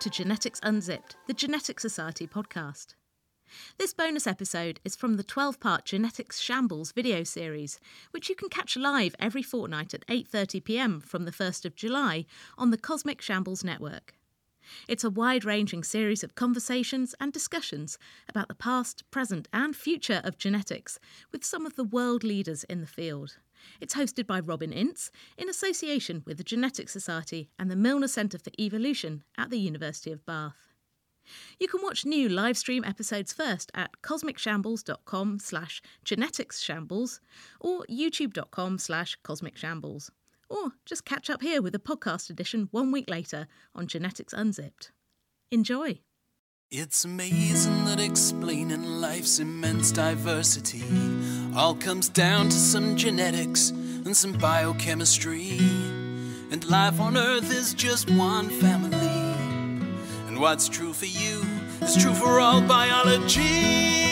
to Genetics Unzipped, the Genetics Society podcast. This bonus episode is from the 12 part Genetics Shambles video series, which you can catch live every fortnight at 8:30 pm from the 1st of July on the Cosmic Shambles network. It's a wide ranging series of conversations and discussions about the past, present, and future of genetics with some of the world leaders in the field. It's hosted by Robin Ince in association with the Genetics Society and the Milner Centre for Evolution at the University of Bath. You can watch new live stream episodes first at cosmicshambles.com slash geneticsshambles or youtube.com slash cosmicshambles. Or just catch up here with a podcast edition one week later on Genetics Unzipped. Enjoy! It's amazing that explaining life's immense diversity all comes down to some genetics and some biochemistry. And life on Earth is just one family. And what's true for you is true for all biology.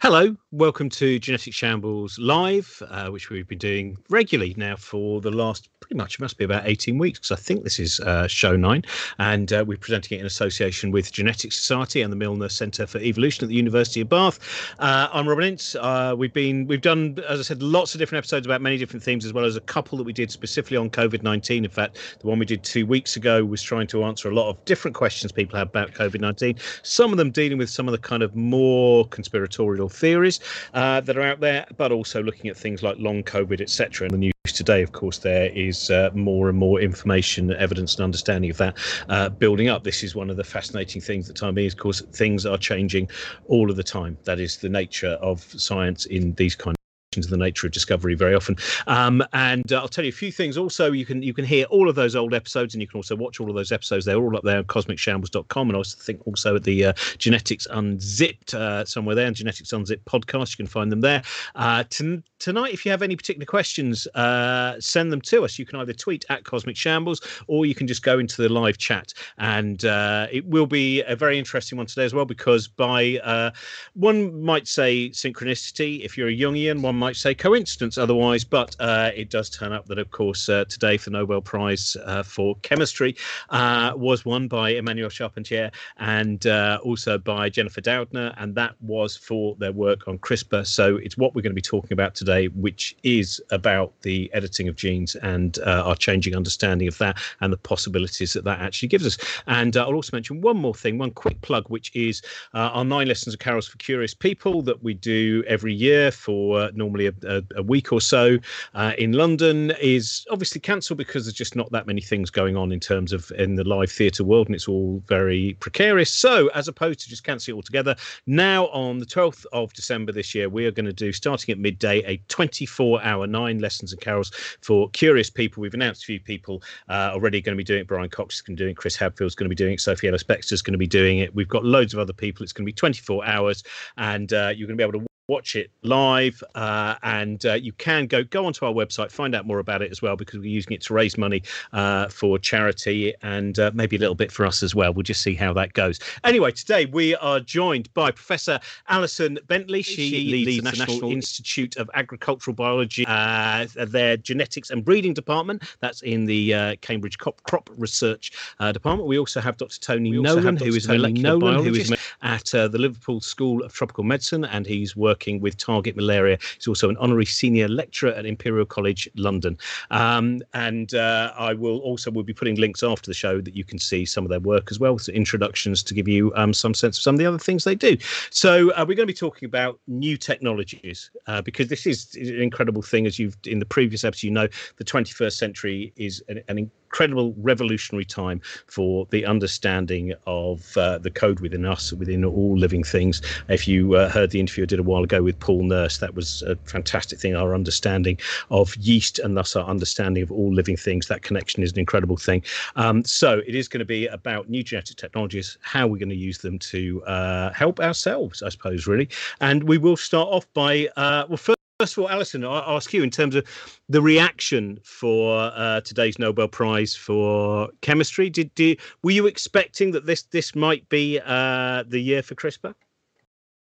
Hello, welcome to Genetic Shambles Live, uh, which we've been doing regularly now for the last pretty much, it must be about 18 weeks, because I think this is uh, show nine. And uh, we're presenting it in association with Genetics Society and the Milner Centre for Evolution at the University of Bath. Uh, I'm Robin Ince. Uh, we've been, we've done, as I said, lots of different episodes about many different themes, as well as a couple that we did specifically on COVID 19. In fact, the one we did two weeks ago was trying to answer a lot of different questions people have about COVID 19, some of them dealing with some of the kind of more conspiratorial theories uh, that are out there, but also looking at things like long COVID, etc. And the news today, of course, there is uh, more and more information, evidence, and understanding of that uh, building up. This is one of the fascinating things that time is, of course, things are changing all of the time. That is the nature of science in these kind into the nature of discovery very often. Um, and uh, I'll tell you a few things. Also, you can you can hear all of those old episodes, and you can also watch all of those episodes. They're all up there on cosmicshambles.com, and I also think also at the uh, Genetics Unzipped uh, somewhere there, and Genetics Unzipped podcast. You can find them there. Uh, t- tonight, if you have any particular questions, uh, send them to us. You can either tweet at Cosmic Shambles, or you can just go into the live chat, and uh, it will be a very interesting one today as well, because by one might say synchronicity, if you're a Jungian, one might say coincidence otherwise, but uh, it does turn up that, of course, uh, today the Nobel Prize uh, for Chemistry uh, was won by Emmanuelle Charpentier and uh, also by Jennifer Doudna, and that was for their work on CRISPR. So it's what we're going to be talking about today, which is about the editing of genes and uh, our changing understanding of that and the possibilities that that actually gives us. And I'll also mention one more thing, one quick plug, which is our nine lessons of carols for curious people that we do every year for normally normally a, a, a week or so uh, in London, is obviously cancelled because there's just not that many things going on in terms of in the live theatre world, and it's all very precarious. So, as opposed to just cancelling it altogether, now on the 12th of December this year, we are going to do starting at midday a 24-hour nine lessons and carols for curious people. We've announced a few people uh, already going to be doing it. Brian Cox is going to be doing it. Chris Hadfield's going to be doing it. Sophie Ellis is going to be doing it. We've got loads of other people. It's going to be 24 hours, and uh, you're going to be able to watch it live uh, and uh, you can go go onto our website find out more about it as well because we're using it to raise money uh, for charity and uh, maybe a little bit for us as well. We'll just see how that goes. Anyway today we are joined by professor alison bentley. She, she leads, leads, the national, national institute of agricultural biology uh, their genetics and breeding department. That's in the uh, cambridge crop, crop research department. We also have dr tony nolan who is Tony nolan, biologist who is at the liverpool school of tropical medicine and he's working working with Target Malaria. He's also an honorary senior lecturer at Imperial College London. Um, and uh, I will also will be putting links after the show that you can see some of their work as well, so introductions to give you um, some sense of some of the other things they do. So uh, we're going to be talking about new technologies uh, because this is an incredible thing. As you've in the previous episode, you know, the 21st century is an, an incredible revolutionary time for the understanding of uh, the code within us, within all living things. If you uh, heard the interview I did a while ago with Paul Nurse, that was a fantastic thing. Our understanding of yeast and thus our understanding of all living things, that connection is an incredible thing. Um, so it is going to be about new genetic technologies, how we're going to use them to uh, help ourselves, I suppose, really. And we will start off by, uh, well, first first of all, Alison, I'll ask you in terms of the reaction for uh, today's Nobel Prize for chemistry. Did, did were you expecting that this this might be uh, the year for CRISPR?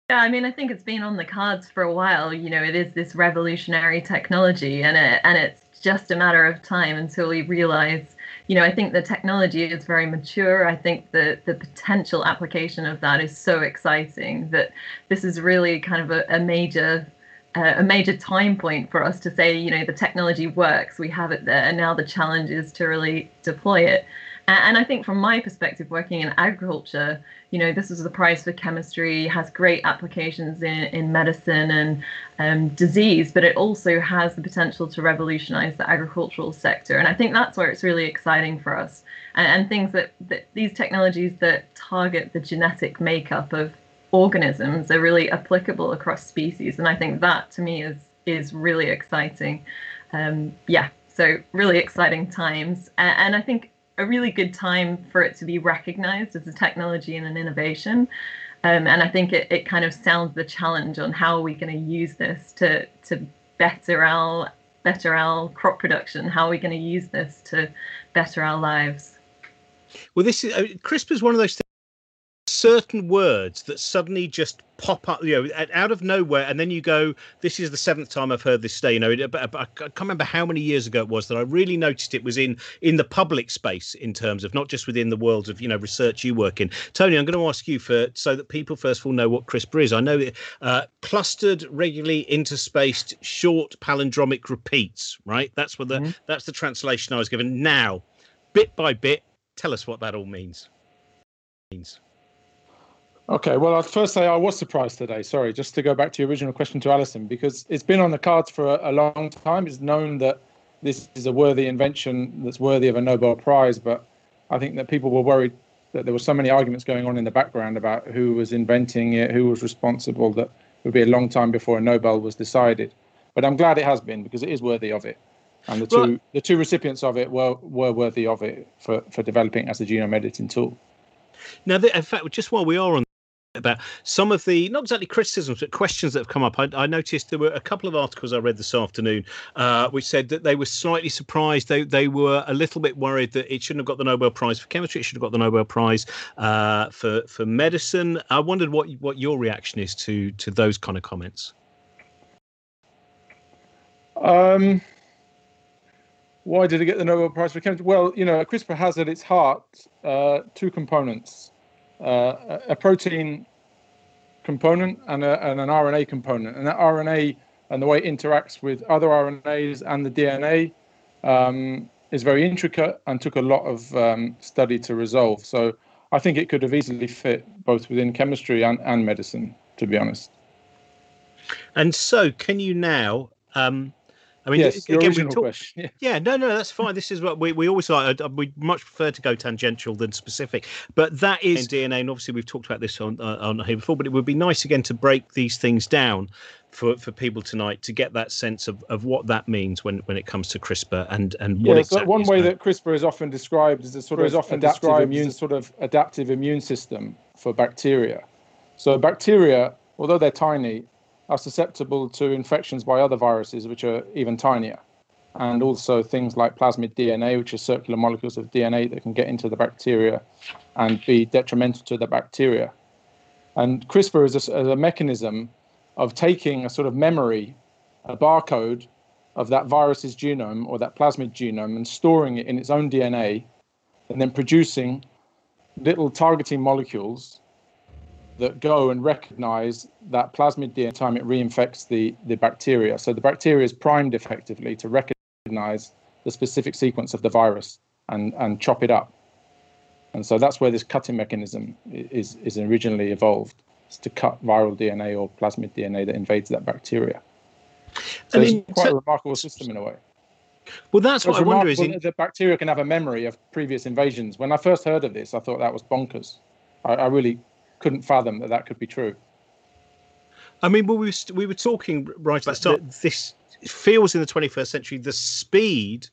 Yeah, I mean, I think it's been on the cards for a while. You know, it is this revolutionary technology, and it and it's just a matter of time until we realize. You know, I think the technology is very mature. I think the the potential application of that is so exciting that this is really kind of a, a major uh, a major time point for us to say, you know, the technology works, we have it there, and now the challenge is to really deploy it. And I think from my perspective, working in agriculture, you know, this is the prize for chemistry, has great applications in, in medicine and um, disease, but it also has the potential to revolutionize the agricultural sector. And I think that's where it's really exciting for us. And, and things that, that these technologies that target the genetic makeup of organisms are really applicable across species, and I think that to me is is really exciting. Um, yeah, so really exciting times, and, and I think a really good time for it to be recognized as a technology and an innovation. Um, and I think it, it kind of sounds the challenge on how are we going to use this to to better our better our crop production. How are we going to use this to better our lives? Well, this is uh, CRISPR is one of those certain words that suddenly just pop up, you know, out of nowhere, and then you go, "This is the seventh time I've heard this today." You know, I can't remember how many years ago it was that I really noticed it was in in the public space in terms of not just within the world of you know research you work in. Tony, I'm going to ask you for so that people first of all know what CRISPR is. I know uh, clustered, regularly interspaced, short palindromic repeats. Right, that's what the mm-hmm. that's the translation I was given. Now, bit by bit, tell us what that all means. Means. Okay, well, I'd first say I was surprised today. Sorry, just to go back to your original question to Alison, because it's been on the cards for a, a, long time. It's known that this is a worthy invention that's worthy of a Nobel Prize, but I think that people were worried that there were so many arguments going on in the background about who was inventing it, who was responsible, that it would be a long time before a Nobel was decided. But I'm glad it has been because it is worthy of it. And the two the two recipients of it were, were worthy of it for, for developing as a genome editing tool. Now, in fact, just while we are on about some of the not exactly criticisms but questions that have come up. I, I, noticed there were a couple of articles i read this afternoon uh, which said that they were slightly surprised. They, they were a little bit worried that it shouldn't have got the nobel prize for chemistry. It should have got the nobel prize uh, for for medicine. I wondered what what your reaction is to to those kind of comments. Um why did it get the nobel prize for chemistry? Well you know crispr has at its heart uh, two components uh, a protein component and, a, and, an RNA component. And that RNA and the way it interacts with other RNAs and the DNA um, is very intricate and took a lot of um, study to resolve. So I think it could have easily fit both within chemistry and, and medicine, to be honest. And so, can you now um, I mean, yes, again, we talk, question. Yeah. yeah. no, no, that's fine. This is what we, we always like. Uh, we much prefer to go tangential than specific, but that is DNA. And obviously, we've talked about this on uh, on here before. But it would be nice again to break these things down for, for people tonight to get that sense of, of what that means when, when it comes to CRISPR and and what yeah, exactly. One way that CRISPR is often described is a sort of is often adaptive immune sort of adaptive immune system for bacteria. So bacteria, although they're tiny, are susceptible to infections by other viruses, which are even tinier. And also things like plasmid DNA, which are circular molecules of DNA that can get into the bacteria and be detrimental to the bacteria. And CRISPR is a, a mechanism of taking a sort of memory, a barcode of that virus's genome or that plasmid genome and storing it in its own DNA and then producing little targeting molecules that go and recognize that plasmid DNA time it reinfects the, the bacteria. So the bacteria is primed effectively to recognize the specific sequence of the virus and, and chop it up. And so that's where this cutting mechanism is, is originally evolved, is to cut viral DNA or plasmid DNA that invades that bacteria. So it's quite a remarkable system in a way. Well, that's what I wonder is in... the bacteria can have a memory of previous invasions. When I first heard of this, I thought that was bonkers. I, I really couldn't fathom that that could be true. I mean, well, we were, we were talking right at the start. This feels in the 21st century the speed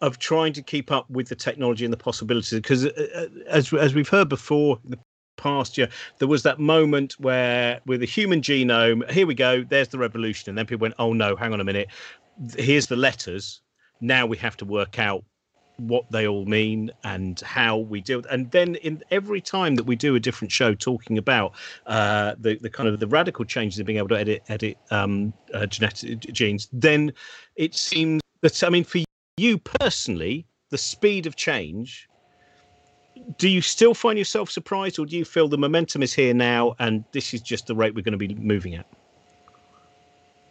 of trying to keep up with the technology and the possibilities. Because uh, uh, as as we've heard before in the past year, there was that moment where with the human genome, here we go, there's the revolution. And then people went, oh no, hang on a minute. Here's the letters. Now we have to work out what they all mean and how we deal. And then in every time that we do a different show talking about uh, the the kind of the radical changes in being able to edit edit um, uh, genetic genes, then it seems that I mean for you personally, the speed of change. Do you still find yourself surprised, or do you feel the momentum is here now, and this is just the rate we're going to be moving at?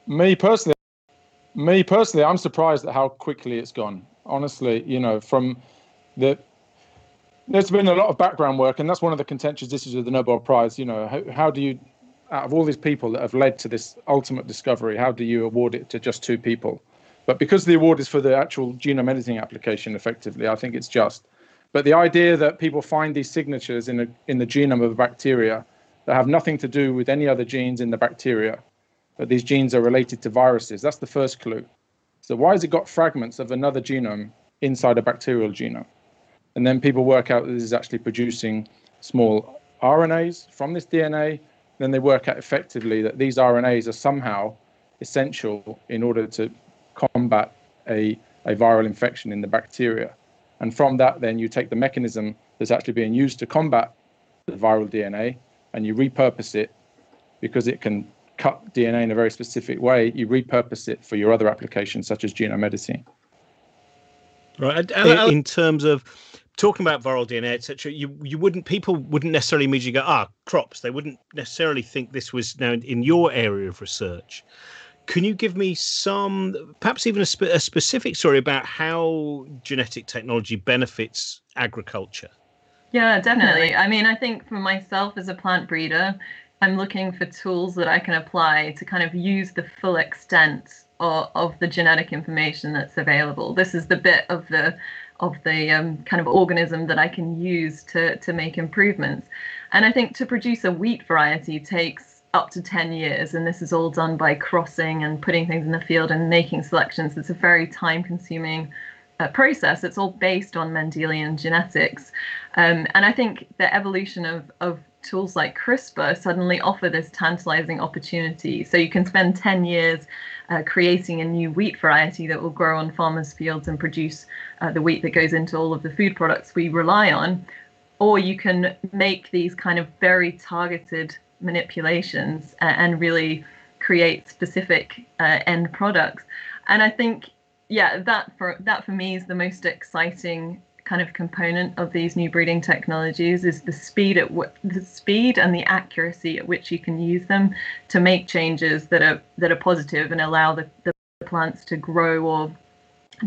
Me personally, me personally, I'm surprised at how quickly it's gone honestly, you know, from the there's been a lot of background work, and that's one of the contentious issues of the Nobel Prize. You know, how, how do you, out of all these people that have led to this ultimate discovery, how do you award it to just two people? But because the award is for the actual genome editing application, effectively, I think it's just. But the idea that people find these signatures in a, in the genome of a bacteria that have nothing to do with any other genes in the bacteria, that these genes are related to viruses, that's the first clue. So why has it got fragments of another genome inside a bacterial genome? And then people work out that this is actually producing small RNAs from this DNA. Then they work out effectively that these RNAs are somehow essential in order to combat a, a viral infection in the bacteria. And from that, then you take the mechanism that's actually being used to combat the viral DNA and you repurpose it because it can cut DNA in a very specific way, you repurpose it for your other applications, such as genome editing. Right. In, in terms of talking about viral DNA, etc., you you wouldn't people wouldn't necessarily immediately go ah crops. They wouldn't necessarily think this was now in your area of research. Can you give me some, perhaps even a, spe- a specific story about how genetic technology benefits agriculture? Yeah, definitely. I mean, I think for myself as a plant breeder, I'm looking for tools that I can apply to kind of use the full extent of, of the genetic information that's available. This is the bit of the of the um, kind of organism that I can use to to make improvements. And I think to produce a wheat variety takes up to 10 years and this is all done by crossing and putting things in the field and making selections it's a very time consuming uh, process it's all based on mendelian genetics um, and i think the evolution of, of tools like CRISPR suddenly offer this tantalizing opportunity. So you can spend 10 years uh, creating a new wheat variety that will grow on farmers' fields and produce uh, the wheat that goes into all of the food products we rely on. Or you can make these kind of very targeted manipulations and really create specific uh, end products. And I think, yeah, that for that for me is the most exciting kind of component of these new breeding technologies is the speed at w- the speed and the accuracy at which you can use them to make changes that are that are positive and allow the, the plants to grow or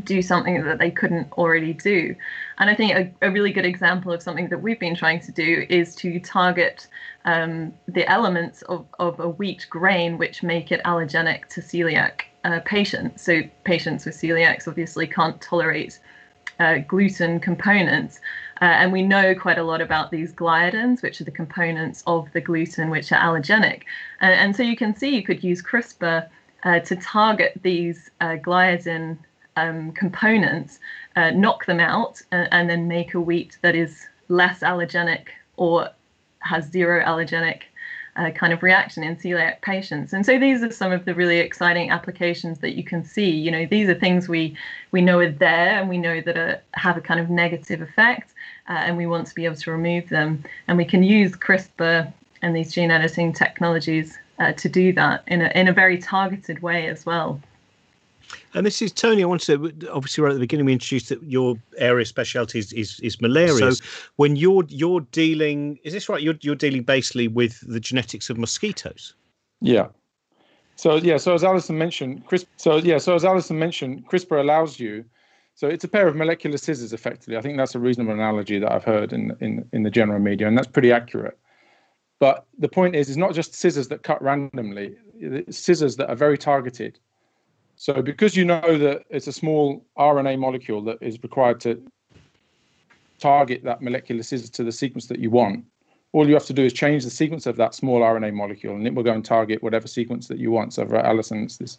do something that they couldn't already do. And I think a, a, really good example of something that we've been trying to do is to target um, the elements of, of a wheat grain which make it allergenic to celiac uh, patients. So patients with celiacs obviously can't tolerate uh, gluten components. Uh, and we know quite a lot about these gliadins, which are the components of the gluten which are allergenic. And, and so you can see you could use CRISPR uh, to target these uh, gliadin um, components, uh, knock them out, and then make a wheat that is less allergenic or has zero allergenic uh, kind of reaction in celiac patients. And so these are some of the really exciting applications that you can see. You know, these are things we we know are there and we know that are, have a kind of negative effect, uh, and we want to be able to remove them. And we can use CRISPR and these gene editing technologies uh, to do that in a in a very targeted way as well. And this is Tony. I wanted to obviously right at the beginning we introduced that your area of specialty is, is, is malaria. So when you're you're dealing, is this right? You're you're dealing basically with the genetics of mosquitoes. Yeah. So yeah. So as Alison mentioned, CRISPR. So yeah. So as Alison mentioned, CRISPR allows you. So it's a pair of molecular scissors, effectively. I think that's a reasonable analogy that I've heard in in in the general media, and that's pretty accurate. But the point is, it's not just scissors that cut randomly. It's scissors that are very targeted so because you know that it's a small RNA molecule that is required to target that molecular scissors to the sequence that you want, all you have to do is change the sequence of that small RNA molecule, and it will go and target whatever sequence that you want. So for Alison, it's this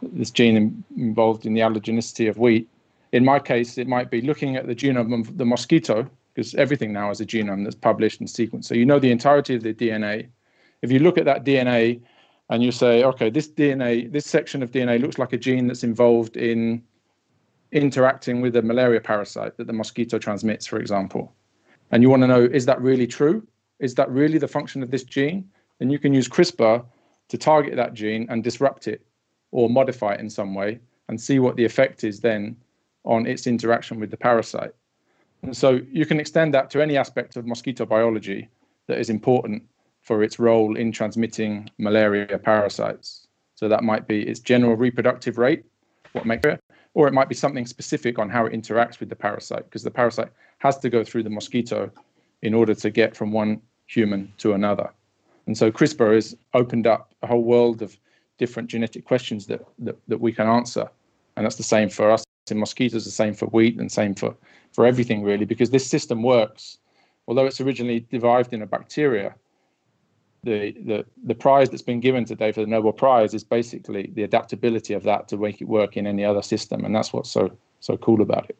this gene involved in the allergenicity of wheat. In my case, it might be looking at the genome of the mosquito because everything now is a genome that's published and sequenced. So you know the entirety of the DNA. If you look at that DNA and you say, okay, this DNA, this section of DNA looks like a gene that's involved in interacting with a malaria parasite that the mosquito transmits, for example, and you want to know, is that really true? Is that really the function of this gene? Then you can use CRISPR to target that gene and disrupt it or modify it in some way and see what the effect is then on its interaction with the parasite. And so you can extend that to any aspect of mosquito biology that is important for its role in transmitting malaria parasites. So that might be its general reproductive rate, what makes it, or it might be something specific on how it interacts with the parasite, because the parasite has to go through the mosquito in order to get from one human to another. And so CRISPR has opened up a whole world of different genetic questions that, that, that we can answer. And that's the same for us in mosquitoes, the same for wheat, and same for, for everything really, because this system works. Although it's originally derived in a bacteria, the, the, the prize that's been given today for the Nobel Prize is basically the adaptability of that to make it work in any other system. And that's what's so so cool about it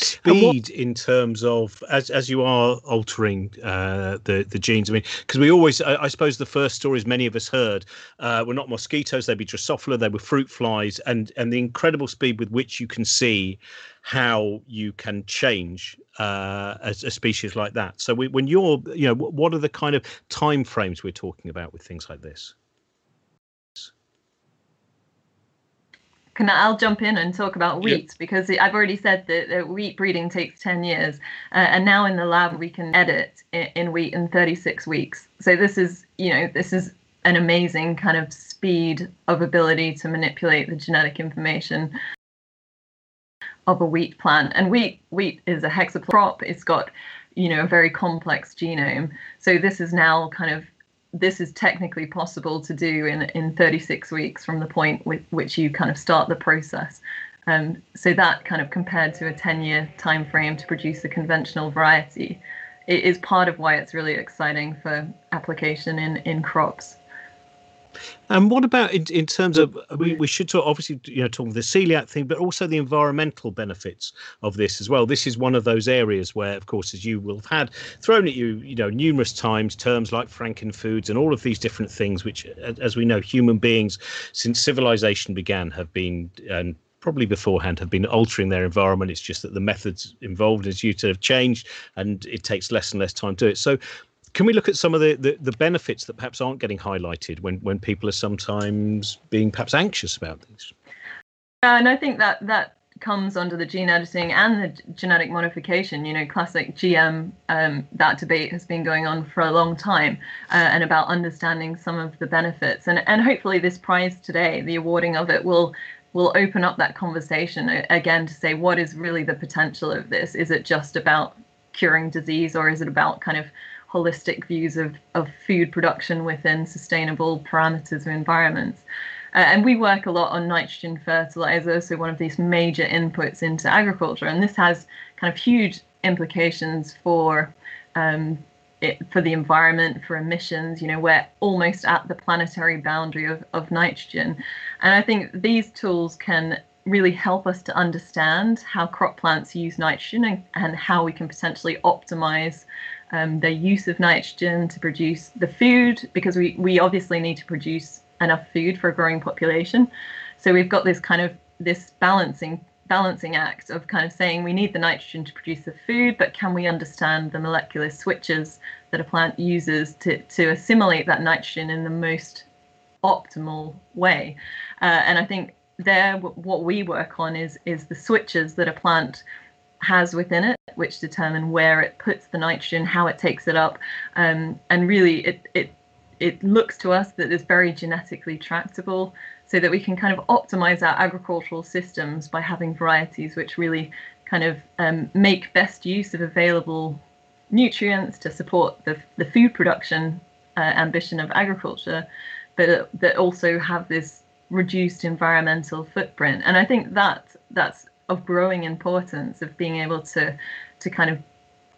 speed in terms of as as you are altering uh, the the genes? I mean, because we always, I, I, suppose, the first stories many of us heard uh, were not mosquitoes; they'd be Drosophila, they were fruit flies, and and the incredible speed with which you can see how you can change uh, a, a, species like that. So we, when you're, you know, what are the kind of time frames we're talking about with things like this? Can I'll jump in and talk about wheat yep. because I've already said that, that, wheat breeding takes 10 years, uh, and now in the lab we can edit in, in, wheat in 36 weeks. So this is, you know, this is an amazing kind of speed of ability to manipulate the genetic information of a wheat plant. And wheat wheat is a hexaploid crop. It's got, you know, a very complex genome. So this is now kind of this is technically possible to do in, in 36 weeks from the point with which you kind of start the process. Um, so that kind of compared to a 10 year time frame to produce a conventional variety, it is part of why it's really exciting for application in, in crops. And what about in, in terms of we, we should talk obviously you know talk the celiac thing, but also the environmental benefits of this as well. This is one of those areas where, of course, as you will have had thrown at you, you know, numerous times, terms like frankenfoods and all of these different things, which, as we know, human beings since civilization began have been and probably beforehand have been altering their environment. It's just that the methods involved as you to have changed and it takes less and less time to do it. So can we look at some of the, the, the, benefits that perhaps aren't getting highlighted when, when people are sometimes being perhaps anxious about these? Yeah, and I think that that comes under the gene editing and the genetic modification. You know, classic GM, um, that debate has been going on for a long time, uh, and about understanding some of the benefits. And and hopefully this prize today, the awarding of it, will will open up that conversation again to say what is really the potential of this. Is it just about curing disease, or is it about kind of holistic views of, of food production within sustainable parameters or environments. Uh, and we work a lot on nitrogen fertilizer, so one of these major inputs into agriculture. And this has kind of huge implications for um, it, for the environment, for emissions. You know, we're almost at the planetary boundary of, of nitrogen. And I think these tools can really help us to understand how crop plants use nitrogen and, and how we can potentially optimize um, their use of nitrogen to produce the food, because we, we obviously need to produce enough food for a growing population. So we've got this kind of this balancing balancing act of kind of saying we need the nitrogen to produce the food, but can we understand the molecular switches that a plant uses to, to assimilate that nitrogen in the most optimal way? Uh, and I think there, what we work on is is the switches that a plant has within it, which determine where it puts the nitrogen, how it takes it up, um, and really it it it looks to us that it's very genetically tractable, so that we can kind of optimize our agricultural systems by having varieties which really kind of um, make best use of available nutrients to support the the food production uh, ambition of agriculture, but that also have this reduced environmental footprint. And I think that that's of growing importance of being able to to kind of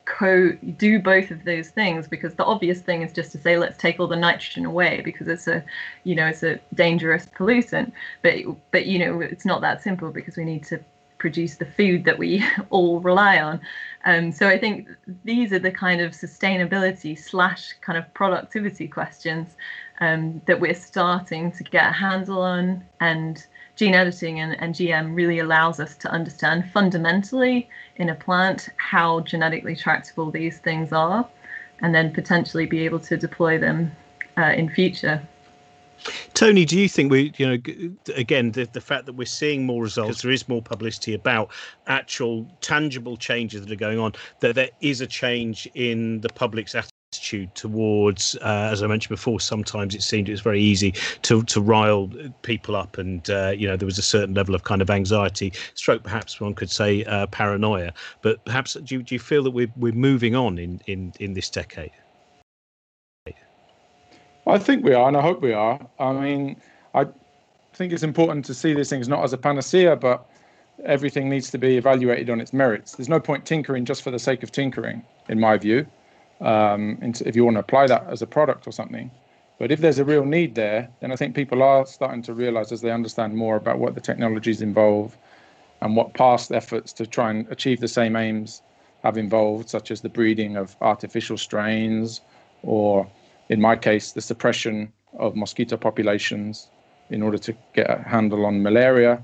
co do both of those things because the obvious thing is just to say let's take all the nitrogen away because it's a you know it's a dangerous pollutant but but you know it's not that simple because we need to produce the food that we all rely on. Um, so I think these are the kind of sustainability slash kind of productivity questions um, that we're starting to get a handle on. And gene editing and, and GM really allows us to understand fundamentally in a plant how genetically tractable these things are, and then potentially be able to deploy them uh, in future. Tony, do you think we, you know, again, the, the fact that we're seeing more results, there is more publicity about actual tangible changes that are going on, that there is a change in the public's attitude towards, uh, as I mentioned before, sometimes it seemed it was very easy to to rile people up, and uh, you know there was a certain level of kind of anxiety, stroke perhaps one could say uh, paranoia. But perhaps do you, do you feel that we're we're moving on in in in this decade? I think we are, and I hope we are. I mean, I think it's important to see these things not as a panacea, but everything needs to be evaluated on its merits. There's no point tinkering just for the sake of tinkering, in my view. Um, if you want to apply that as a product or something, but if there's a real need there, then I think people are starting to realize as they understand more about what the technologies involve and what past efforts to try and achieve the same aims have involved, such as the breeding of artificial strains or in my case, the suppression of mosquito populations in order to get a handle on malaria.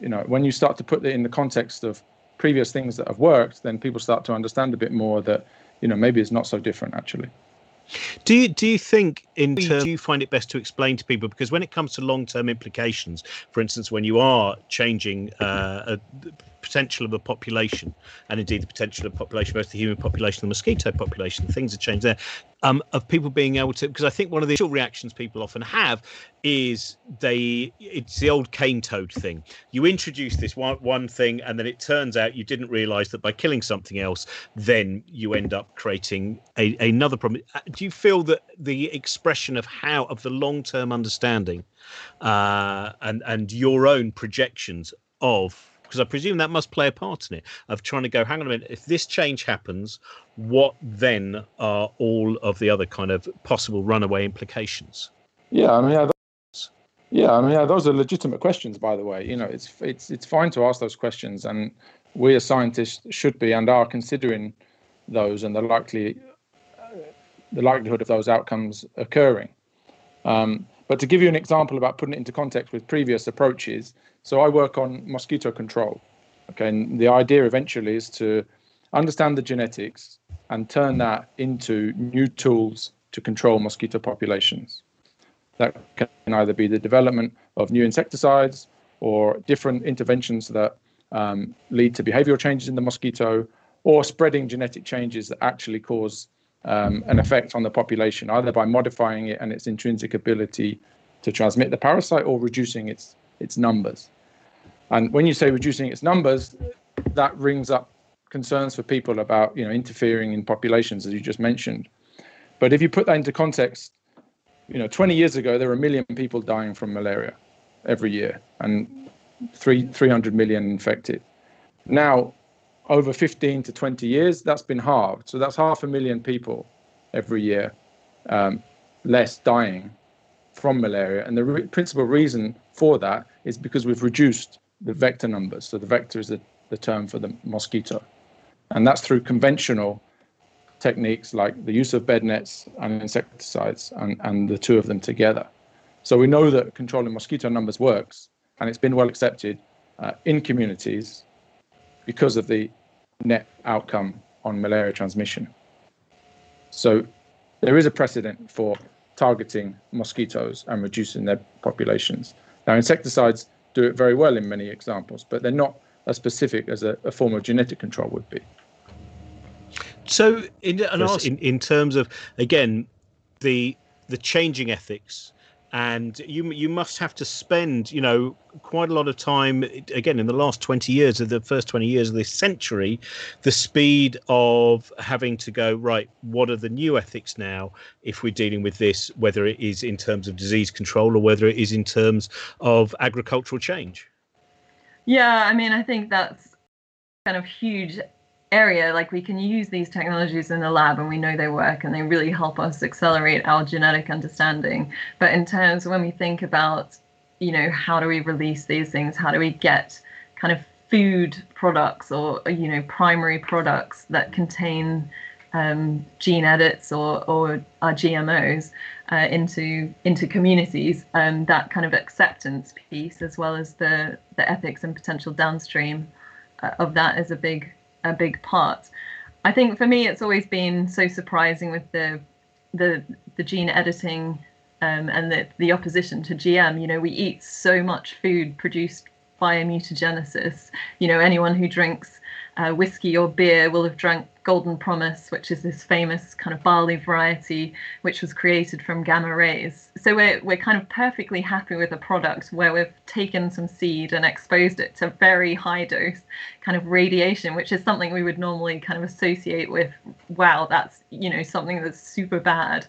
You know, when you start to put it in the context of previous things that have worked, then people start to understand a bit more that, you know, maybe it's not so different actually. Do you do you think in terms, do you find it best to explain to people because when it comes to long term implications, for instance, when you are changing uh, a, potential of a population and indeed the potential of population, both the human population and the mosquito population, things have changed there. Um, of people being able to, because I think one of the initial reactions people often have is they, it's the old cane toad thing. You introduce this one, one thing, and then it turns out you didn't realize that by killing something else, then you end up creating a, another problem. Uh, do you feel that the expression of how, of the long term understanding uh, and, and your own projections of because I presume that must play a part in it of trying to go, hang on a minute, if this change happens, what then are all of the other kind of possible runaway implications? Yeah, I mean, yeah, those, yeah, I mean, yeah, those are legitimate questions, by the way. You know, it's it's it's fine to ask those questions, and we as scientists should be and are considering those and the likely the likelihood of those outcomes occurring. Um, but to give you an example about putting it into context with previous approaches, so I work on mosquito control. Okay, and the idea eventually is to understand the genetics and turn that into new tools to control mosquito populations. That can either be the development of new insecticides or different interventions that um, lead to behavioral changes in the mosquito or spreading genetic changes that actually cause um, an effect on the population, either by modifying it and its intrinsic ability to transmit the parasite or reducing its its numbers. And when you say reducing its numbers, that rings up concerns for people about you know interfering in populations, as you just mentioned. But if you put that into context, you know, 20 years ago there were a million people dying from malaria every year, and three 300 million infected. Now, over 15 to 20 years, that's been halved. So that's half a million people every year um, less dying from malaria. And the re- principal reason for that is because we've reduced the vector numbers. So the vector is the, the term for the mosquito. And that's through conventional techniques like the use of bed nets and insecticides and, and the two of them together. So we know that controlling mosquito numbers works and it's been well accepted uh, in communities because of the net outcome on malaria transmission. So there is a precedent for targeting mosquitoes and reducing their populations. Now, insecticides do it very well in many examples, but they're not as specific as a, a form of genetic control would be. So, in, in, in terms of again the the changing ethics and you you must have to spend you know quite a lot of time again in the last 20 years of the first 20 years of this century the speed of having to go right what are the new ethics now if we're dealing with this whether it is in terms of disease control or whether it is in terms of agricultural change? Yeah i mean i think that's kind of huge area like we can use these technologies in the lab and we know they work and they really help us accelerate our genetic understanding. But in terms when we think about you know how do we release these things how do we get kind of food products or you know primary products that contain um, gene edits or or are GMOs uh, into into communities, um, that kind of acceptance piece, as well as the the ethics and potential downstream uh, of that, is a big a big part. I think for me, it's always been so surprising with the the the gene editing um, and the the opposition to GM. You know, we eat so much food produced by mutagenesis. You know, anyone who drinks uh, whiskey or beer will have drunk Golden Promise, which is this famous kind of barley variety which was created from gamma rays. So we're we're kind of perfectly happy with a product where we've taken some seed and exposed it to very high dose kind of radiation, which is something we would normally kind of associate with, wow, that's you know something that's super bad.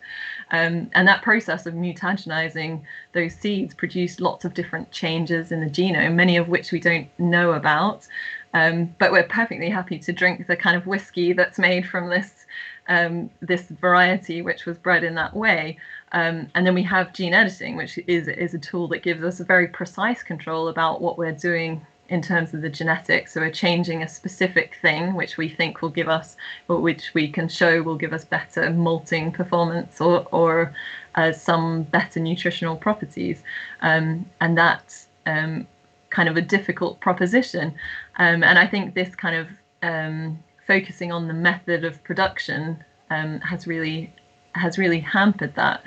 Um, and that process of mutagenizing those seeds produced lots of different changes in the genome, many of which we don't know about. Um, but we're perfectly happy to drink the kind of whiskey that's made from this um, this variety, which was bred in that way. Um, and then we have gene editing, which is is a tool that gives us a very precise control about what we're doing in terms of the genetics. So we're changing a specific thing, which we think will give us, or which we can show will give us better malting performance or or uh, some better nutritional properties, um, and that um, kind of a difficult proposition. Um, and I think this kind of um, focusing on the method of production um, has really has really hampered that.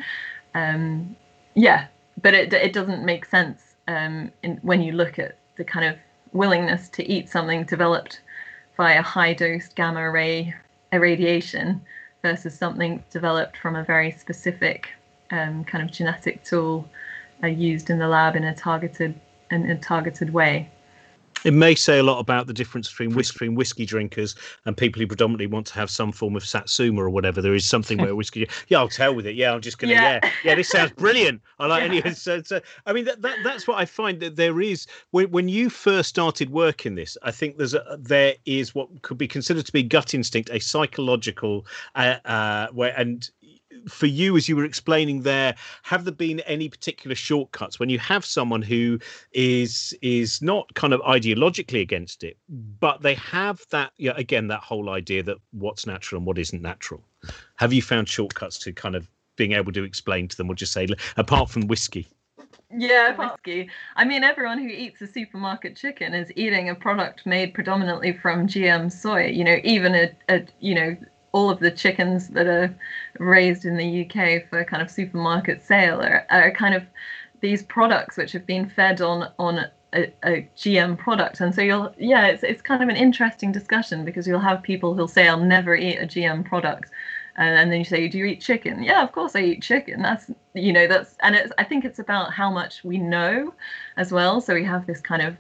Um, yeah, but it it doesn't make sense um, in, when you look at the kind of willingness to eat something developed via high dose gamma ray irradiation versus something developed from a very specific um, kind of genetic tool uh, used in the lab in a targeted in a targeted way. It may say a lot about the difference between whiskey and whiskey drinkers and people who predominantly want to have some form of satsuma or whatever. There is something where whiskey, yeah, I'll tell with it. Yeah, I'm just gonna, yeah, yeah, yeah this sounds brilliant. I like yeah. any. So, so, I mean, that, that that's what I find that there is when when you first started working this. I think there's a there is what could be considered to be gut instinct, a psychological, uh, uh, where and for you as you were explaining there have there been any particular shortcuts when you have someone who is is not kind of ideologically against it but they have that yeah again that whole idea that what's natural and what isn't natural have you found shortcuts to kind of being able to explain to them or just say apart from whiskey yeah, whiskey. I mean, everyone who eats a supermarket chicken is eating a product made predominantly from GM soy. You know, even a, a you know all of the chickens that are raised in the UK for kind of supermarket sale are, are kind of these products which have been fed on on a, a, GM product. And so you'll yeah, it's it's kind of an interesting discussion because you'll have people who'll say I'll never eat a GM product. And, then you say, Do you eat chicken? Yeah, of course I eat chicken. That's you know, that's and it's I think it's about how much we know as well. So we have this kind of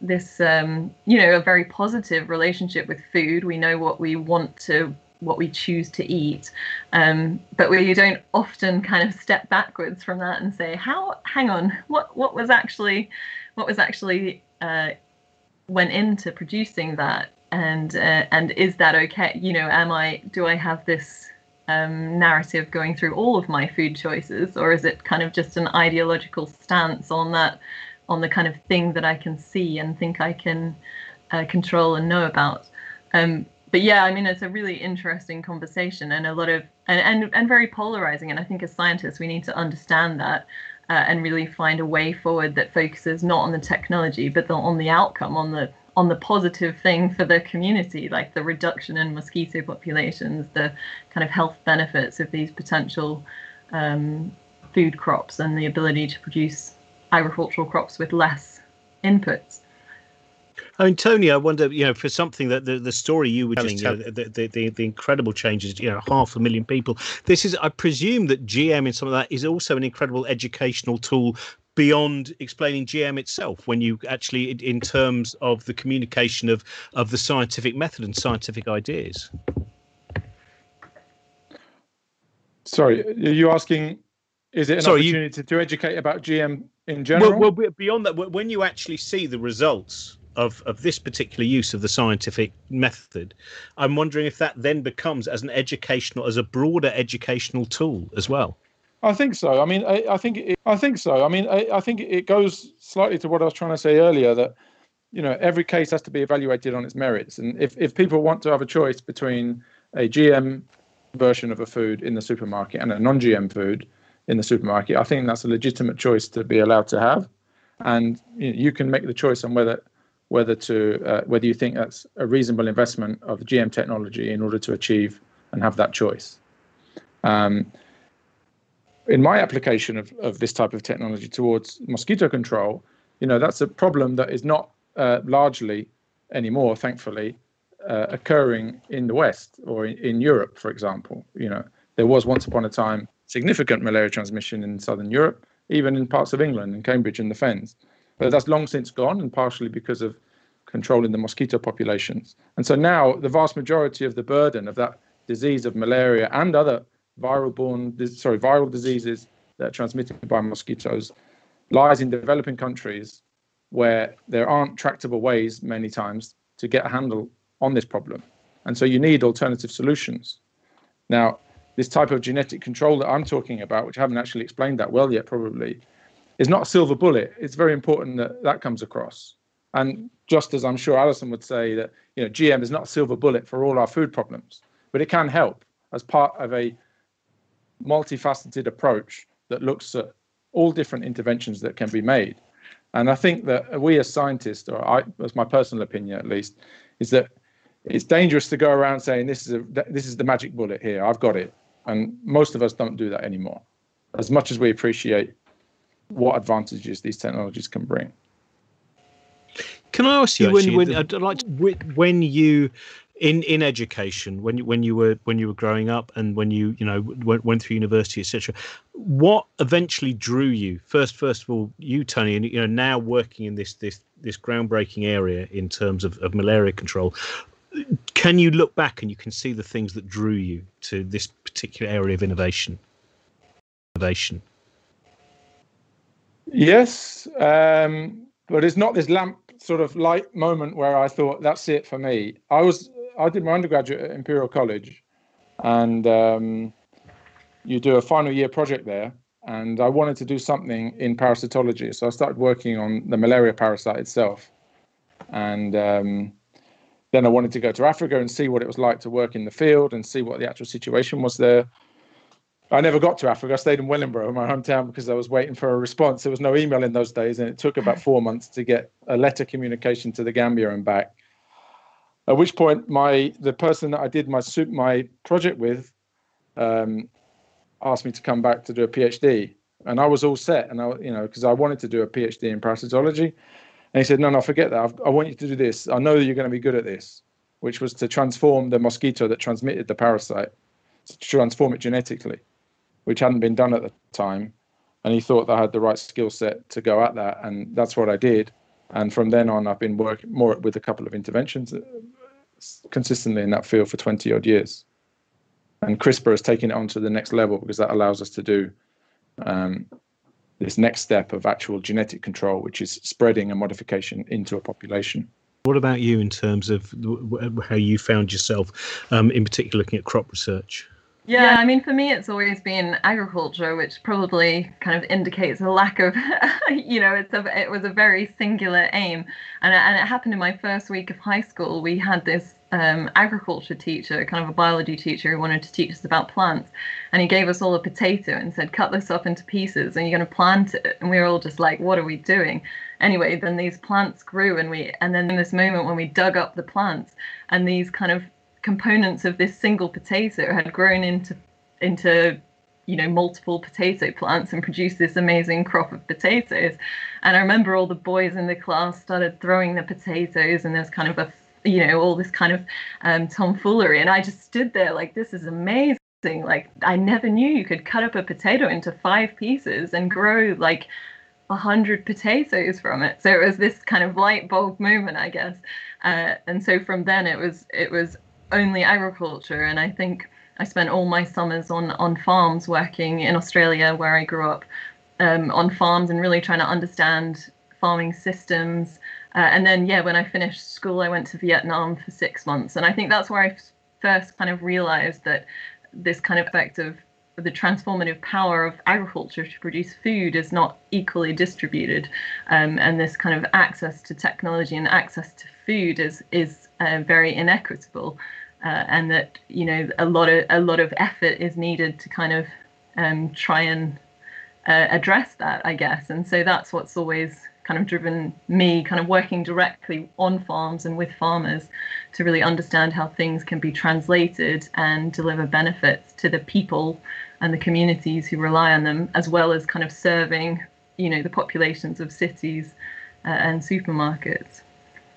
this um, you know, a very positive relationship with food. We know what we want to what we choose to eat. Um, but we don't often kind of step backwards from that and say how hang on what what was actually what was actually uh, went into producing that? And uh, and is that okay? You know am i do i have this um, narrative going through all of my food choices or is it kind of just an ideological stance on that on the kind of thing that i can see and think i can uh, control and know about? Um, but yeah, I mean, it's a really interesting conversation and a lot of and and, and very polarizing. And I think as scientists, we need to understand that uh, and really find a way forward that focuses not on the technology, but the, on the outcome, on the on the positive thing for the community, like the reduction in mosquito populations, the kind of health benefits of these potential um, food crops, and the ability to produce agricultural crops with less inputs. I mean, Tony, I wonder, you know, for something that the, the story you were telling, you know, the, the, the, the, incredible changes, you know, half a million people. This is, I presume that GM in some of that is also an incredible educational tool beyond explaining GM itself when you actually in terms of the communication of of the scientific method and scientific ideas. Sorry, are you asking is it an Sorry, opportunity you, to, to educate about GM in general? Well, well, beyond that, when you actually see the results of, of this particular use of the scientific method, I'm wondering if that then becomes as an educational, as a broader educational tool as well. I think so. I mean, I, I think it, I think so. I mean, I, I, think it goes slightly to what I was trying to say earlier that you know, every case has to be evaluated on its merits. And if, if people want to have a choice between a GM version of a food in the supermarket and a non-GM food in the supermarket, I think that's a legitimate choice to be allowed to have. And you, know, you can make the choice on whether whether to uh, whether you think that's a reasonable investment of GM technology in order to achieve and have that choice. Um, in my application of, of this type of technology towards mosquito control, you know, that's a problem that is not uh, largely anymore, thankfully, uh, occurring in the West or in, in, Europe, for example. You know, there was once upon a time significant malaria transmission in southern Europe, even in parts of England, in Cambridge and the Fens. But that's long since gone, and partially because of controlling the mosquito populations. And so now the vast majority of the burden of that disease of malaria and other viral-borne, sorry, viral diseases that are transmitted by mosquitoes lies in developing countries where there aren't tractable ways many times to get a handle on this problem. And so you need alternative solutions. Now, this type of genetic control that I'm talking about, which I haven't actually explained that well yet, probably, is not a silver bullet. It's very important that that comes across. And just as I'm sure Alison would say that you know GM is not a silver bullet for all our food problems, but it can help as part of a multifaceted approach that looks at all different interventions that can be made. And I think that we as scientists, or I, as my personal opinion at least, is that it's dangerous to go around saying this is a this is the magic bullet here. I've got it, and most of us don't do that anymore. As much as we appreciate what advantages these technologies can bring. Can I ask you when when I'd like to, when you in in education when you when you were when you were growing up and when you you know went, went through university etc what eventually drew you? First first of all you tony and you know now working in this this this groundbreaking area in terms of, of malaria control can you look back and you can see the things that drew you to this particular area of innovation? Innovation yes um but it's not this lamp sort of light moment where I thought that's it for me. I was I did my undergraduate at Imperial College, and um, you do a final year project there. And I wanted to do something in parasitology, so I started working on the malaria parasite itself. And um, then I wanted to go to Africa and see what it was like to work in the field and see what the actual situation was there. I never got to Africa. I stayed in Wellingborough, my hometown, because I was waiting for a response. There was no email in those days, and it took about four months to get a letter communication to the Gambia and back. At which point, my the person that I did my my project with um, asked me to come back to do a PhD, and I was all set, and I you know because I wanted to do a PhD in parasitology, and he said, no, no, forget that. I've, I want you to do this. I know that you're going to be good at this, which was to transform the mosquito that transmitted the parasite, to transform it genetically, which hadn't been done at the time, and he thought that I had the right skill set to go at that, and that's what I did. And from then on, I've been working more with a couple of interventions uh, consistently in that field for 20 odd years. And CRISPR has taken it on to the next level because that allows us to do um, this next step of actual genetic control, which is spreading a modification into a population. What about you in terms of how you found yourself, um, in particular, looking at crop research? Yeah, I mean, for me, it's always been agriculture, which probably kind of indicates a lack of, you know, it's a, it was a very singular aim. And, and it happened in my first week of high school. We had this um, agriculture teacher, kind of a biology teacher, who wanted to teach us about plants. And he gave us all a potato and said, cut this up into pieces and you're going to plant it. And we were all just like, what are we doing? Anyway, then these plants grew and we, and then in this moment when we dug up the plants and these kind of components of this single potato had grown into into you know multiple potato plants and produced this amazing crop of potatoes. And i remember all the boys in the class started throwing the potatoes and there's kind of a you know all this kind of um, tomfoolery. And i just stood there like this is amazing. Like i never knew you could cut up a potato into five pieces and grow like a hundred potatoes from it. So it was this kind of light bulb moment i guess. Uh, and so from then it was it was only agriculture. And I think I spent all my summers on on farms working in Australia, where I grew up, um, on farms and really trying to understand farming systems. Uh, and then, yeah, when I finished school, I went to Vietnam for six months, and I think that's where I first kind of realized that this kind of effect of the transformative power of agriculture to produce food is not equally distributed, um, and this kind of access to technology and access to food is is uh, very inequitable, uh, and that you know a lot of a lot of effort is needed to kind of um, try and uh, address that, I guess, and so that's what's always kind of driven me kind of working directly on farms and with farmers to really understand how things can be translated and deliver benefits to the people and the communities who rely on them as well as kind of serving you know the populations of cities uh, and supermarkets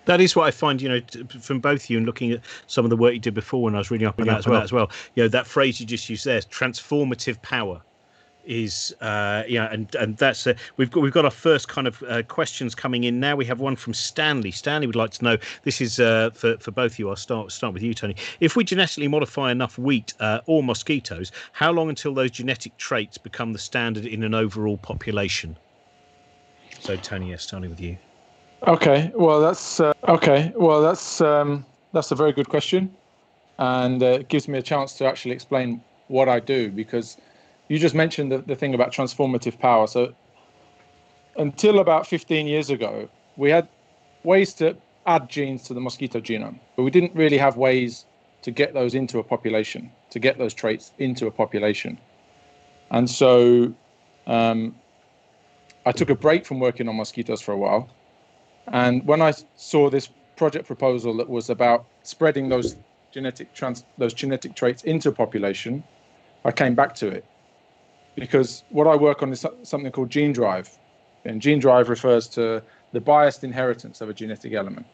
that is what I find, you know, from both you and looking at some of the work you did before when I was reading up on that as well. As well, you know, that phrase you just used there, transformative power is uh, yeah, and and that's uh, we've got we've got our first kind of uh, questions coming in now. We have one from Stanley. Stanley would like to know. This is uh, for for both of you. I'll start start with you, Tony. If we genetically modify enough wheat uh, or mosquitoes, how long until those genetic traits become the standard in an overall population? So, Tony, yes, starting with you. Okay, well that's uh, okay. Well that's um, that's a very good question, and it gives me a chance to actually explain what I do because you just mentioned the, the thing about transformative power. So until about 15 years ago, we had ways to add genes to the mosquito genome, but we didn't really have ways to get those into a population, to get those traits into a population. And so um, I took a break from working on mosquitoes for a while. And when I saw this project proposal that was about spreading those genetic trans- those genetic traits into a population, I came back to it because what I work on is something called gene drive. And gene drive refers to the biased inheritance of a genetic element.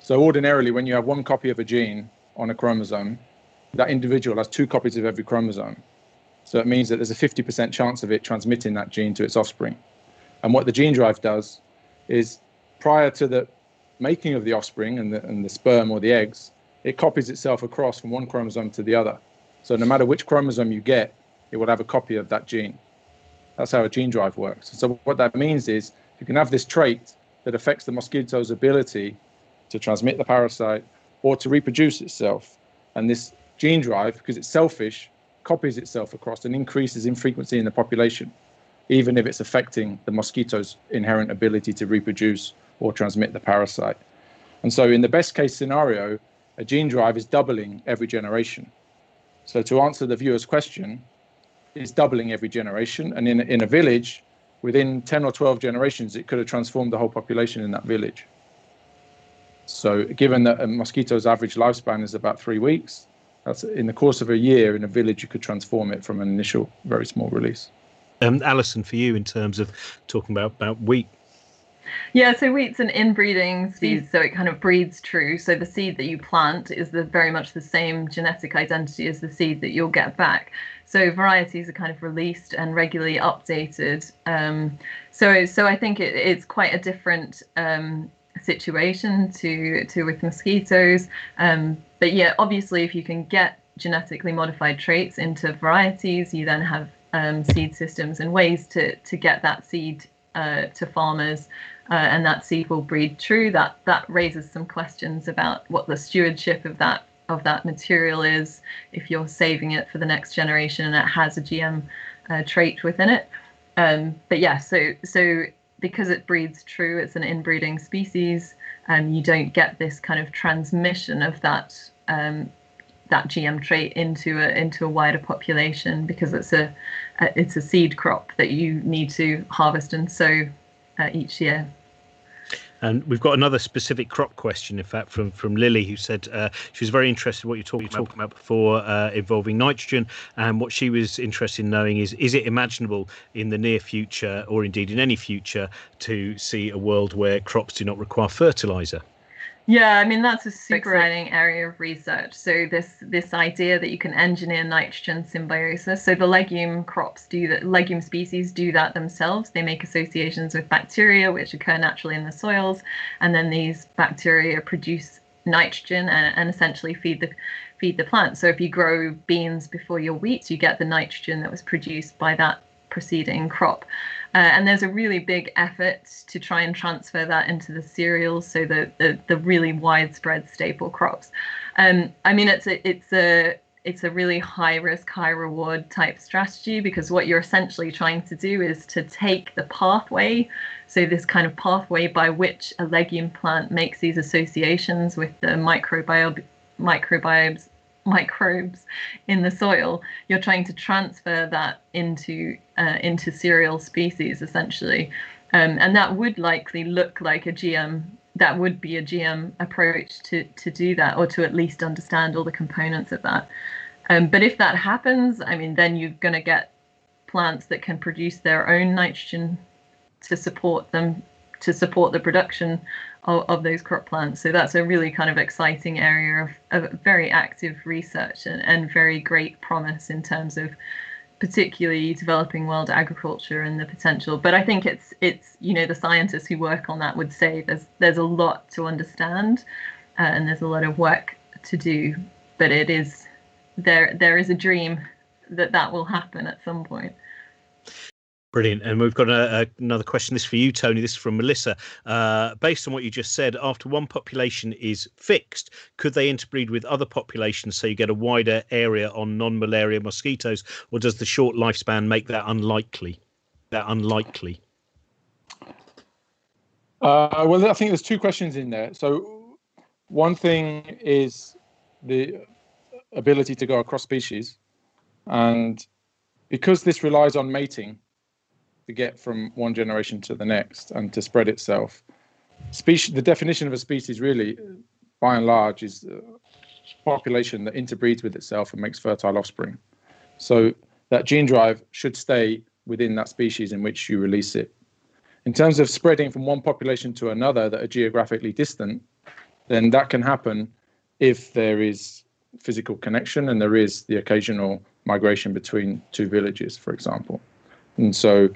So ordinarily, when you have one copy of a gene on a chromosome, that individual has two copies of every chromosome. So it means that there's a 50% chance of it transmitting that gene to its offspring. And what the gene drive does is prior to the making of the offspring and the, and the sperm or the eggs, it copies itself across from one chromosome to the other. So no matter which chromosome you get, it would have a copy of that gene. That's how a gene drive works. So what that means is you can have this trait that affects the mosquito's ability to transmit the parasite or to reproduce itself. And this gene drive, because it's selfish, copies itself across and increases in frequency in the population, even if it's affecting the mosquito's inherent ability to reproduce or transmit the parasite. And so, in the best case scenario, a gene drive is doubling every generation. So, to answer the viewer's question, is doubling every generation. And in, in a village, within 10 or 12 generations, it could have transformed the whole population in that village. So, given that a mosquito's average lifespan is about three weeks, that's in the course of a year in a village, you could transform it from an initial very small release. Um, Alison, for you, in terms of talking about, about wheat, yeah, so wheat's an inbreeding seed, so it kind of breeds true. So the seed that you plant is the, very much the same genetic identity as the seed that you'll get back. So varieties are kind of released and regularly updated. Um, so so I think it, it's quite a different um, situation to to with mosquitoes. Um, but yeah, obviously, if you can get genetically modified traits into varieties, you then have um, seed systems and ways to to get that seed uh, to farmers. Uh, and that seed will breed true. That that raises some questions about what the stewardship of that of that material is if you're saving it for the next generation and it has a GM uh, trait within it. Um, but yeah, so so because it breeds true, it's an inbreeding species. Um, you don't get this kind of transmission of that um, that GM trait into a into a wider population because it's a, a it's a seed crop that you need to harvest and sow uh, each year. And we've got another specific crop question, in fact, from from Lily, who said uh, she was very interested in what you're talking, talking about before uh, involving nitrogen. And what she was interested in knowing is is it imaginable in the near future, or indeed in any future, to see a world where crops do not require fertilizer? Yeah, I mean that's a super exciting area of research. So this this idea that you can engineer nitrogen symbiosis. So the legume crops do that. Legume species do that themselves. They make associations with bacteria which occur naturally in the soils, and then these bacteria produce nitrogen and, and essentially feed the feed the plant. So if you grow beans before your wheat, you get the nitrogen that was produced by that preceding crop. Uh, and there's a really big effort to try and transfer that into the cereals, so the the, the really widespread staple crops. Um, I mean, it's a it's a it's a really high risk, high reward type strategy because what you're essentially trying to do is to take the pathway, so this kind of pathway by which a legume plant makes these associations with the microbiome, microbiomes, microbes in the soil, you're trying to transfer that into uh, into cereal species essentially, um, and that would likely look like a GM that would be a GM approach to to do that, or to at least understand all the components of that. Um, but if that happens, I mean, then you're going to get plants that can produce their own nitrogen to support them to support the production of, of those crop plants. So that's a really kind of exciting area of, of very active research and, and very great promise in terms of particularly developing world agriculture and the potential. But I think it's it's you know the scientists who work on that would say there's there's a lot to understand uh, and there's a lot of work to do. But it is there there is a dream that that will happen at some point. Brilliant. And we've got a, a, another question. This for you, Tony. This is from Melissa. Uh, based on what you just said, after one population is fixed, could they interbreed with other populations so you get a wider area on non malaria mosquitoes? Or does the short lifespan make that unlikely? That unlikely? Uh, well, I think there's two questions in there. So, one thing is the ability to go across species. And because this relies on mating, to get from one generation to the next and to spread itself. The definition of a species really, by and large, is a population that interbreeds with itself and makes fertile offspring. So that gene drive should stay within that species in which you release it. In terms of spreading from one population to another that are geographically distant, then that can happen if there is physical connection and there is the occasional migration between two villages, for example. And so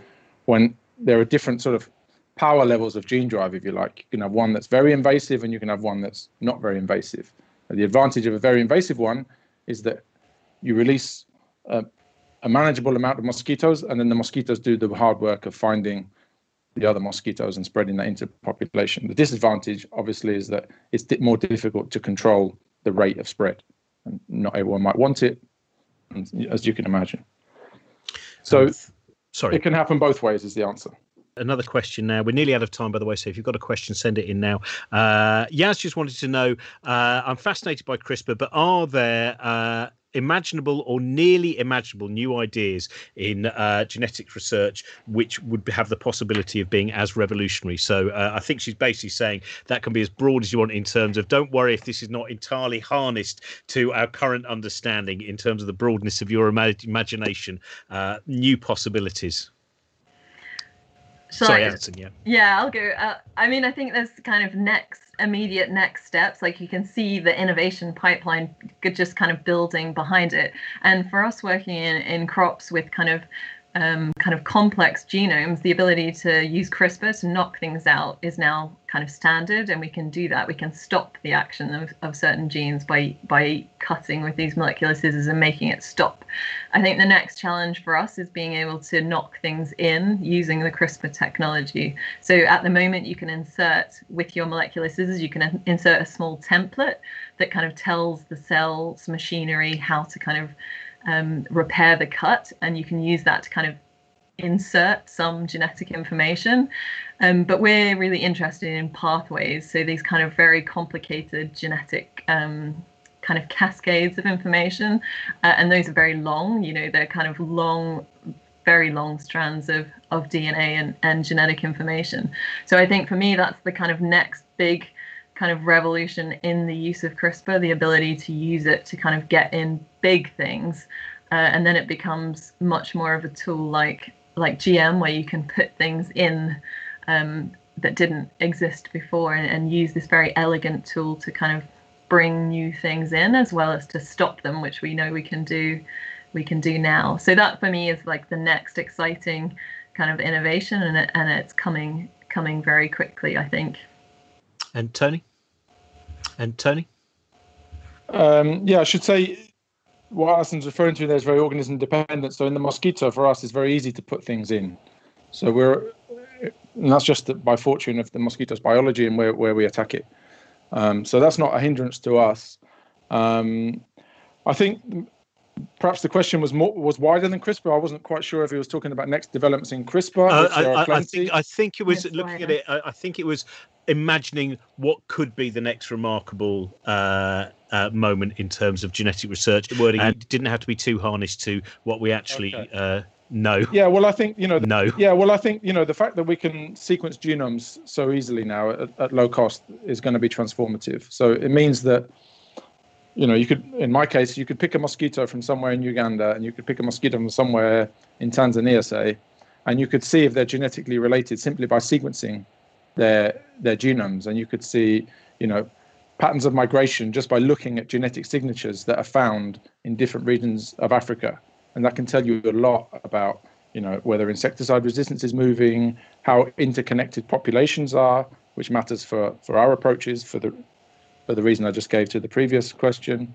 when there are different sort of power levels of gene drive, if you like. You can have one that's very invasive and you can have one that's not very invasive. And the advantage of a very invasive one is that you release a, a, manageable amount of mosquitoes, and then the mosquitoes do the hard work of finding the other mosquitoes and spreading that into population. The disadvantage, obviously, is that it's more difficult to control the rate of spread, and not everyone might want it, as you can imagine. So. Sorry. It can happen both ways, is the answer another question now. We're nearly out of time, by the way. So if you've got a question, send it in now. Uh, Yaz just wanted to know uh, I'm fascinated by CRISPR, but are there uh, imaginable or nearly imaginable new ideas in uh, genetics research which would have the possibility of being as revolutionary. So uh, I think she's basically saying that can be as broad as you want in terms of don't worry if this is not entirely harnessed to our current understanding in terms of the broadness of your imagination, uh, new possibilities. Sorry, Alison, yeah. Yeah, I'll go. Uh, I mean, I think there's kind of next immediate next steps. Like you can see the innovation pipeline just kind of building behind it. And for us working in, in crops with kind of um, kind of complex genomes, the ability to use CRISPR to knock things out is now kind of standard, and we can do that. We can stop the action of, of certain genes by by cutting with these molecular scissors and making it stop. I think the next challenge for us is being able to knock things in using the CRISPR technology. So at the moment, you can insert with your molecular scissors, you can insert a small template that kind of tells the cell's machinery how to kind of um, repair the cut, and you can use that to kind of insert some genetic information. Um, but we're really interested in pathways, so these kind of very complicated genetic um, kind of cascades of information, uh, and those are very long. You know, they're kind of long, very long strands of of DNA and and genetic information. So I think for me, that's the kind of next big kind of revolution in the use of CRISPR, the ability to use it to kind of get in big things, uh, and then it becomes much more of a tool like like GM, where you can put things in um, that didn't exist before, and, and use this very elegant tool to kind of bring new things in as well as to stop them, which we know we can do we can do now. So that for me is like the next exciting kind of innovation, and it, and it's coming coming very quickly, I think. And Tony. And Tony? Um, yeah, I should say what Alison's referring to there is very organism dependent. So in the mosquito, for us, it's very easy to put things in. So we're, and that's just by fortune of the mosquito's biology and where, where we attack it. Um, so that's not a hindrance to us. Um, I think perhaps the question was more was wider than CRISPR. I wasn't quite sure if he was talking about next developments in CRISPR. Uh, I, I, think I think it was yes, looking at it. I, I, think it was imagining what could be the next remarkable uh, uh, moment in terms of genetic research. The Wording and didn't have to be too harnessed to what we actually. Okay. Uh, know. Yeah, well, I think you know. The, no. Yeah, well, I think you know the fact that we can sequence genomes so easily now at, at low cost is going to be transformative. So it means that you know, you could, in my case, you could pick a mosquito from somewhere in Uganda and you could pick a mosquito from somewhere in Tanzania, say, and you could see if they're genetically related simply by sequencing their their genomes, and you could see, you know, patterns of migration just by looking at genetic signatures that are found in different regions of Africa, and that can tell you a lot about, you know, whether insecticide resistance is moving, how interconnected populations are, which matters for for our approaches for the for the reason I just gave to the previous question.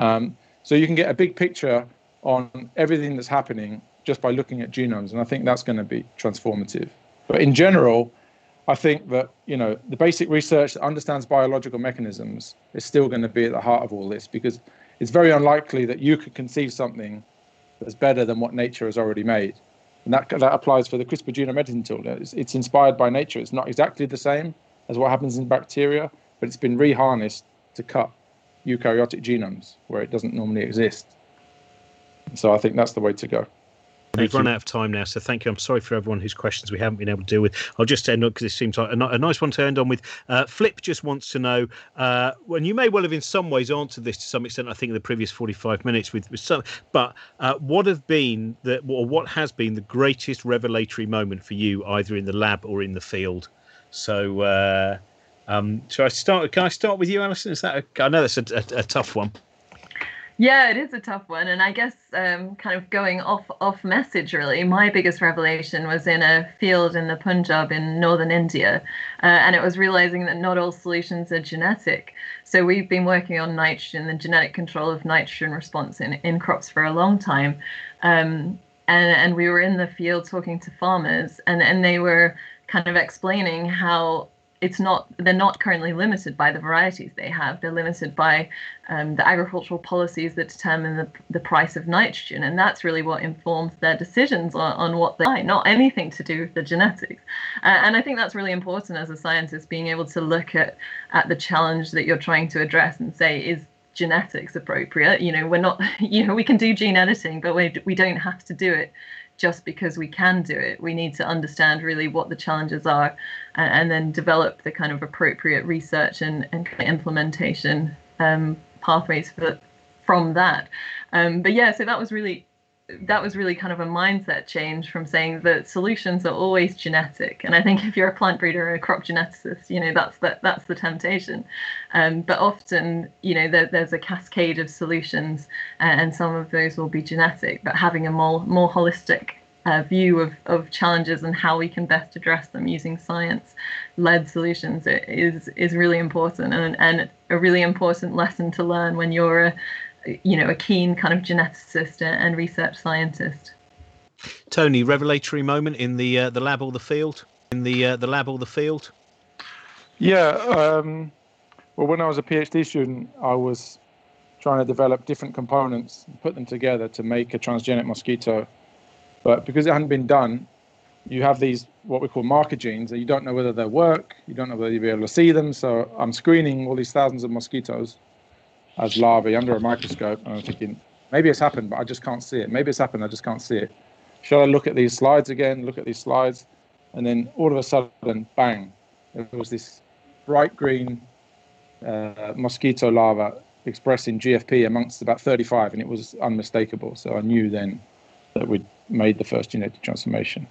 Um, so you can get a big picture on everything that's happening just by looking at genomes, and I think that's going to be transformative. But in general, I think that you know the basic research that understands biological mechanisms is still going to be at the heart of all this because it's very unlikely that you could conceive something that's better than what nature has already made. And that, that applies for the CRISPR genome editing tool. It's, it's inspired by nature. It's not exactly the same as what happens in bacteria, but it's been reharnessed to cut eukaryotic genomes where it doesn't normally exist. So I think that's the way to go. We've run out of time now, so thank you. I'm sorry for everyone whose questions we haven't been able to deal with. I'll just end on because it seems like a, a, nice one to end on with. Uh, Flip just wants to know, uh, when you may well have in some ways answered this to some extent, I think in the previous 45 minutes with, with some, but uh, what have been the, or what has been the greatest revelatory moment for you, either in the lab or in the field? So, uh, um, so I start? Can I start with you, Alison? Is that? A, I know that's a, a, a, tough one. Yeah, it is a tough one, and I guess um, kind of going off off message. Really, my biggest revelation was in a field in the Punjab in northern India, uh, and it was realizing that not all solutions are genetic. So we've been working on nitrogen, the genetic control of nitrogen response in in crops for a long time, um, and and we were in the field talking to farmers, and and they were kind of explaining how it's not they're not currently limited by the varieties they have. They're limited by um, the agricultural policies that determine the, the price of nitrogen and that's really what informs their decisions on, on what they buy not anything to do with the genetics. Uh, and i think that's really important as a scientist being able to look at at the challenge that you're trying to address and say is genetics appropriate? You know we're not you know we can do gene editing but we, we don't have to do it just because we can do it. We need to understand really what the challenges are and, and then develop the kind of appropriate research and, and implementation um, pathways for, from that. Um, but yeah, so that was really that was really kind of a mindset change from saying that solutions are always genetic. And i think if you're a plant breeder or a crop geneticist you know that's the, that's the temptation. Um, but often you know there, there's a cascade of solutions and some of those will be genetic. But having a more more holistic uh, view of, of challenges and how we can best address them using science led solutions is is really important. And, and a really important lesson to learn when you're a, you know, a keen kind of geneticist and research scientist. Tony, revelatory moment in the uh, the lab or the field? In the uh, the lab or the field? Yeah. Um, well, when I was a PhD student, I was trying to develop different components, put them together to make a transgenic mosquito. But because it hadn't been done, you have these what we call marker genes, and you don't know whether they work. You don't know whether you'll be able to see them. So I'm screening all these thousands of mosquitoes as larvae under a microscope, and I'm thinking maybe it's happened, but I just can't see it. Maybe it's happened, I just can't see it. Shall I look at these slides again? Look at these slides, and then all of a sudden, bang! There was this bright green uh, mosquito larva expressing GFP amongst about 35, and it was unmistakable. So I knew then that we'd made the first genetic transformation.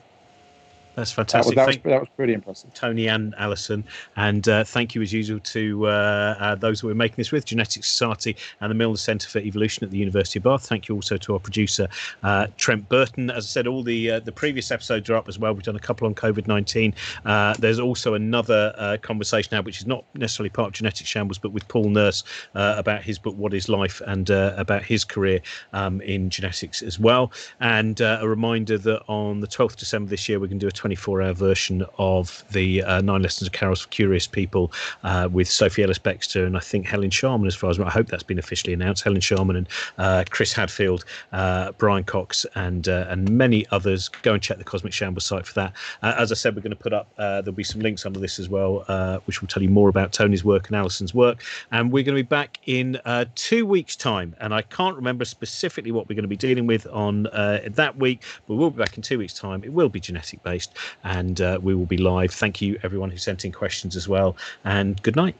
That's fantastic. That was, that was, that was, pretty impressive. Tony and Alison. And uh, thank you, as usual, to uh, uh, those that we're making this with Genetics Society and the Milner Centre for Evolution at the University of Bath. Thank you also to our producer, uh, Trent Burton. As I said, all the uh, the previous episodes are up as well. We've done a couple on COVID 19. Uh, there's also another conversation now, which is not necessarily part of Genetic Shambles, but with Paul Nurse about his book, What is Life, and about his career um, in genetics as well. And a reminder that on the 12th December this year, we're going to do a 24 hour version of the uh, Nine Lessons of Carols for Curious People uh, with Sophie Ellis Bextor and I think Helen Sharman, as far as I hope that's been officially announced. Helen Sharman and uh, Chris Hadfield, uh, Brian Cox, and uh, and many others. Go and check the Cosmic Shambles site for that. as I said, we're going to put up, there'll be some links under this as well, which will tell you more about Tony's work and Alison's work. And we're going to be back in two weeks' time. And I can't remember specifically what we're going to be dealing with on that week, but we'll be back in two weeks' time. It will be genetic based, and uh, we will be live. Thank you, everyone who sent in questions as well, and good night.